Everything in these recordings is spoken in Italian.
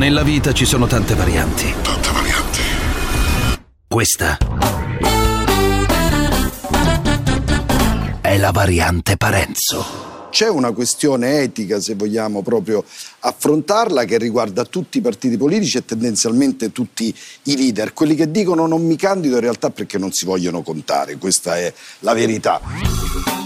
Nella vita ci sono tante varianti. Tante varianti. Questa è la variante Parenzo. C'è una questione etica, se vogliamo proprio affrontarla, che riguarda tutti i partiti politici e tendenzialmente tutti i leader. Quelli che dicono non mi candido in realtà perché non si vogliono contare, questa è la verità.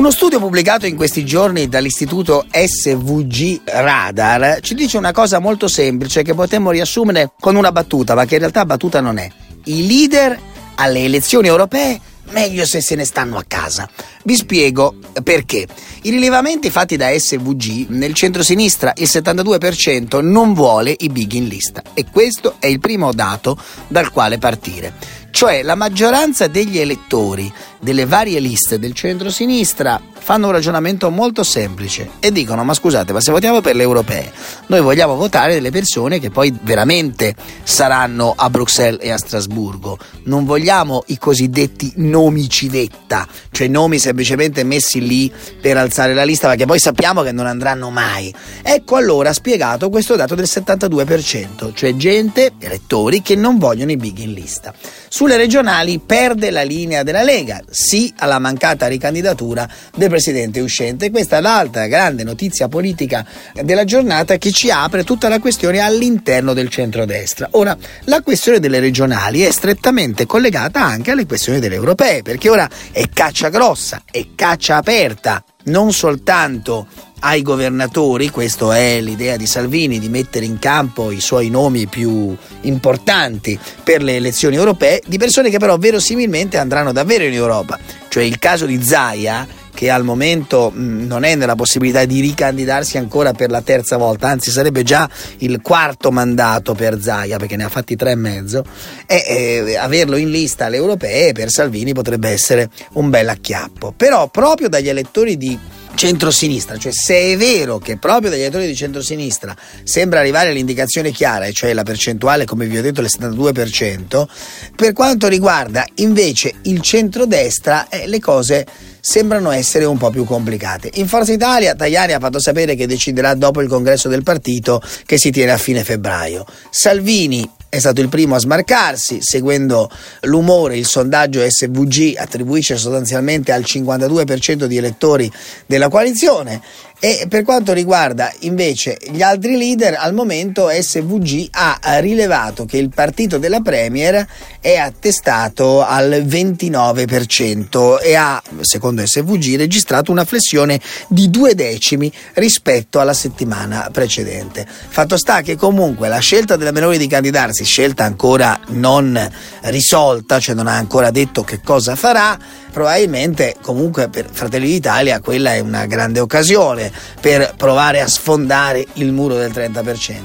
Uno studio pubblicato in questi giorni dall'istituto SVG Radar ci dice una cosa molto semplice che potremmo riassumere con una battuta, ma che in realtà battuta non è. I leader alle elezioni europee meglio se se ne stanno a casa. Vi spiego perché. I rilevamenti fatti da SVG nel centro-sinistra il 72% non vuole i big in lista e questo è il primo dato dal quale partire. Cioè la maggioranza degli elettori delle varie liste del centro-sinistra fanno un ragionamento molto semplice e dicono ma scusate ma se votiamo per le europee noi vogliamo votare delle persone che poi veramente saranno a Bruxelles e a Strasburgo. Non vogliamo i cosiddetti nomi civetta cioè nomi semplicemente messi lì per alzare la lista perché poi sappiamo che non andranno mai. Ecco allora spiegato questo dato del 72% cioè gente, elettori che non vogliono i big in lista. Sulle regionali perde la linea della Lega sì alla mancata ricandidatura del presidente uscente. Questa è l'altra grande notizia politica della giornata che ci apre tutta la questione all'interno del centrodestra. Ora, la questione delle regionali è strettamente collegata anche alle questioni delle europee, perché ora è caccia grossa, è caccia aperta, non soltanto ai governatori, questa è l'idea di Salvini di mettere in campo i suoi nomi più importanti per le elezioni europee, di persone che però verosimilmente andranno davvero in Europa. Cioè il caso di Zaia che al momento mh, non è nella possibilità di ricandidarsi ancora per la terza volta, anzi sarebbe già il quarto mandato per Zaia perché ne ha fatti tre e mezzo, e eh, averlo in lista alle europee per Salvini potrebbe essere un bel acchiappo. Però proprio dagli elettori di centrosinistra, cioè se è vero che proprio dagli elettori di centrosinistra sembra arrivare l'indicazione chiara, e cioè la percentuale, come vi ho detto, il 72%, per quanto riguarda invece il centrodestra, eh, le cose sembrano essere un po' più complicate. In Forza Italia Tajani ha fatto sapere che deciderà dopo il congresso del partito che si tiene a fine febbraio. Salvini è stato il primo a smarcarsi, seguendo l'umore, il sondaggio SVG attribuisce sostanzialmente al 52% di elettori della coalizione e per quanto riguarda invece gli altri leader, al momento SVG ha rilevato che il partito della Premier è attestato al 29% e ha, secondo SVG, registrato una flessione di due decimi rispetto alla settimana precedente. Fatto sta che comunque la scelta della Meloni di candidarsi, scelta ancora non risolta, cioè non ha ancora detto che cosa farà, probabilmente comunque per Fratelli d'Italia quella è una grande occasione per provare a sfondare il muro del 30%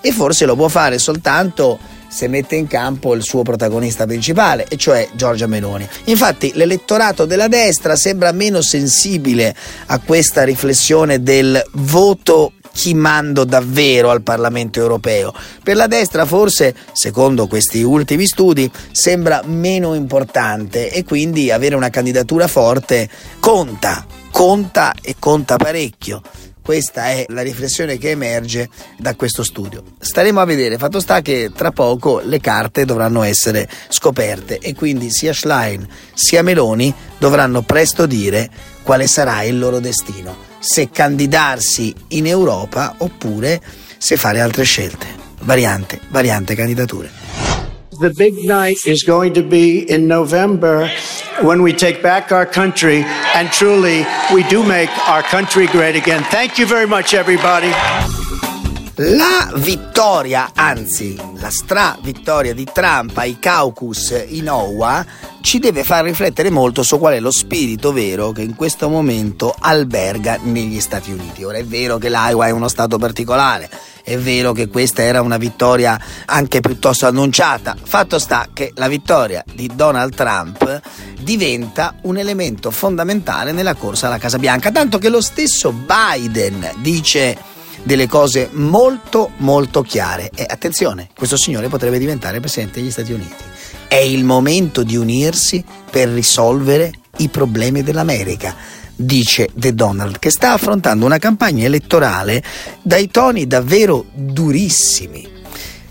e forse lo può fare soltanto se mette in campo il suo protagonista principale, e cioè Giorgia Meloni. Infatti l'elettorato della destra sembra meno sensibile a questa riflessione del voto chi mando davvero al Parlamento europeo. Per la destra forse, secondo questi ultimi studi, sembra meno importante e quindi avere una candidatura forte conta, conta e conta parecchio. Questa è la riflessione che emerge da questo studio. Staremo a vedere, fatto sta che tra poco le carte dovranno essere scoperte e quindi sia Schlein sia Meloni dovranno presto dire quale sarà il loro destino se candidarsi in Europa oppure se fare altre scelte. Variante, variante candidature. The big night is going to be in November when we take back our country and truly we do make our country great again. Thank you very much, everybody. La vittoria, anzi la stra-vittoria di Trump ai caucus in Iowa ci deve far riflettere molto su qual è lo spirito vero che in questo momento alberga negli Stati Uniti. Ora è vero che l'Iowa è uno stato particolare, è vero che questa era una vittoria anche piuttosto annunciata. Fatto sta che la vittoria di Donald Trump diventa un elemento fondamentale nella corsa alla Casa Bianca, tanto che lo stesso Biden dice delle cose molto molto chiare e attenzione, questo signore potrebbe diventare presidente degli Stati Uniti. È il momento di unirsi per risolvere i problemi dell'America. dice The Donald, che sta affrontando una campagna elettorale dai toni davvero durissimi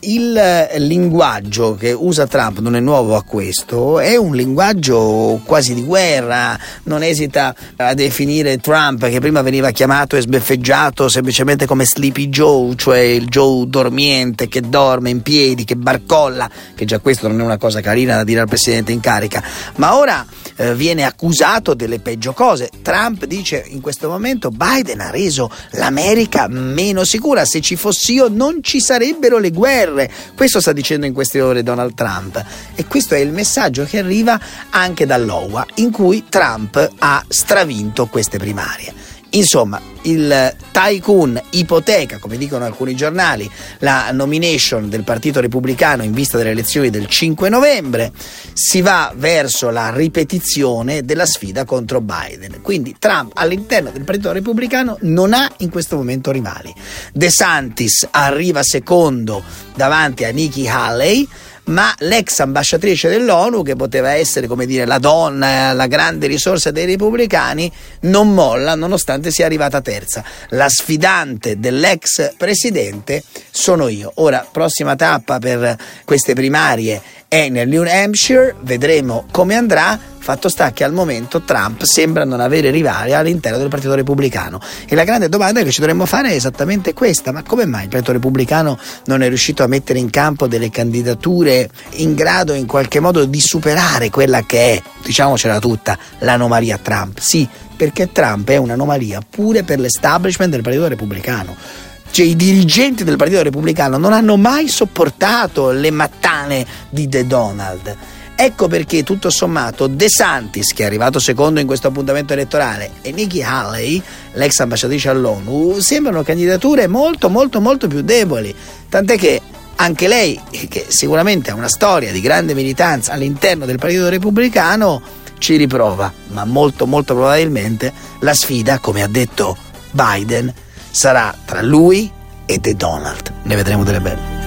il linguaggio che usa Trump non è nuovo a questo, è un linguaggio quasi di guerra, non esita a definire Trump che prima veniva chiamato e sbeffeggiato semplicemente come Sleepy Joe, cioè il Joe dormiente che dorme in piedi, che barcolla, che già questo non è una cosa carina da dire al presidente in carica, ma ora eh, viene accusato delle peggio cose. Trump dice in questo momento Biden ha reso l'America meno sicura, se ci fossi io non ci sarebbero le guerre. Questo sta dicendo in queste ore Donald Trump e questo è il messaggio che arriva anche dall'OWA in cui Trump ha stravinto queste primarie. Insomma, il tycoon ipoteca, come dicono alcuni giornali, la nomination del Partito Repubblicano in vista delle elezioni del 5 novembre, si va verso la ripetizione della sfida contro Biden. Quindi Trump all'interno del Partito Repubblicano non ha in questo momento rivali. De Santis arriva secondo davanti a Nikki Haley ma l'ex ambasciatrice dell'ONU, che poteva essere come dire la donna, la grande risorsa dei repubblicani, non molla nonostante sia arrivata terza. La sfidante dell'ex presidente sono io. Ora, prossima tappa per queste primarie è nel New Hampshire, vedremo come andrà. Fatto sta che al momento Trump sembra non avere rivali all'interno del Partito Repubblicano. E la grande domanda che ci dovremmo fare è esattamente questa: ma come mai il Partito Repubblicano non è riuscito a mettere in campo delle candidature in grado in qualche modo di superare quella che è, diciamocela tutta, l'anomalia Trump? Sì, perché Trump è un'anomalia pure per l'establishment del Partito Repubblicano cioè, i dirigenti del Partito Repubblicano non hanno mai sopportato le mattane di The Donald. Ecco perché tutto sommato De Santis, che è arrivato secondo in questo appuntamento elettorale, e Nikki Haley, l'ex ambasciatrice all'ONU, sembrano candidature molto molto molto più deboli. Tant'è che anche lei, che sicuramente ha una storia di grande militanza all'interno del Partito Repubblicano, ci riprova, ma molto molto probabilmente la sfida, come ha detto Biden, sarà tra lui e The Donald. Ne vedremo delle belle.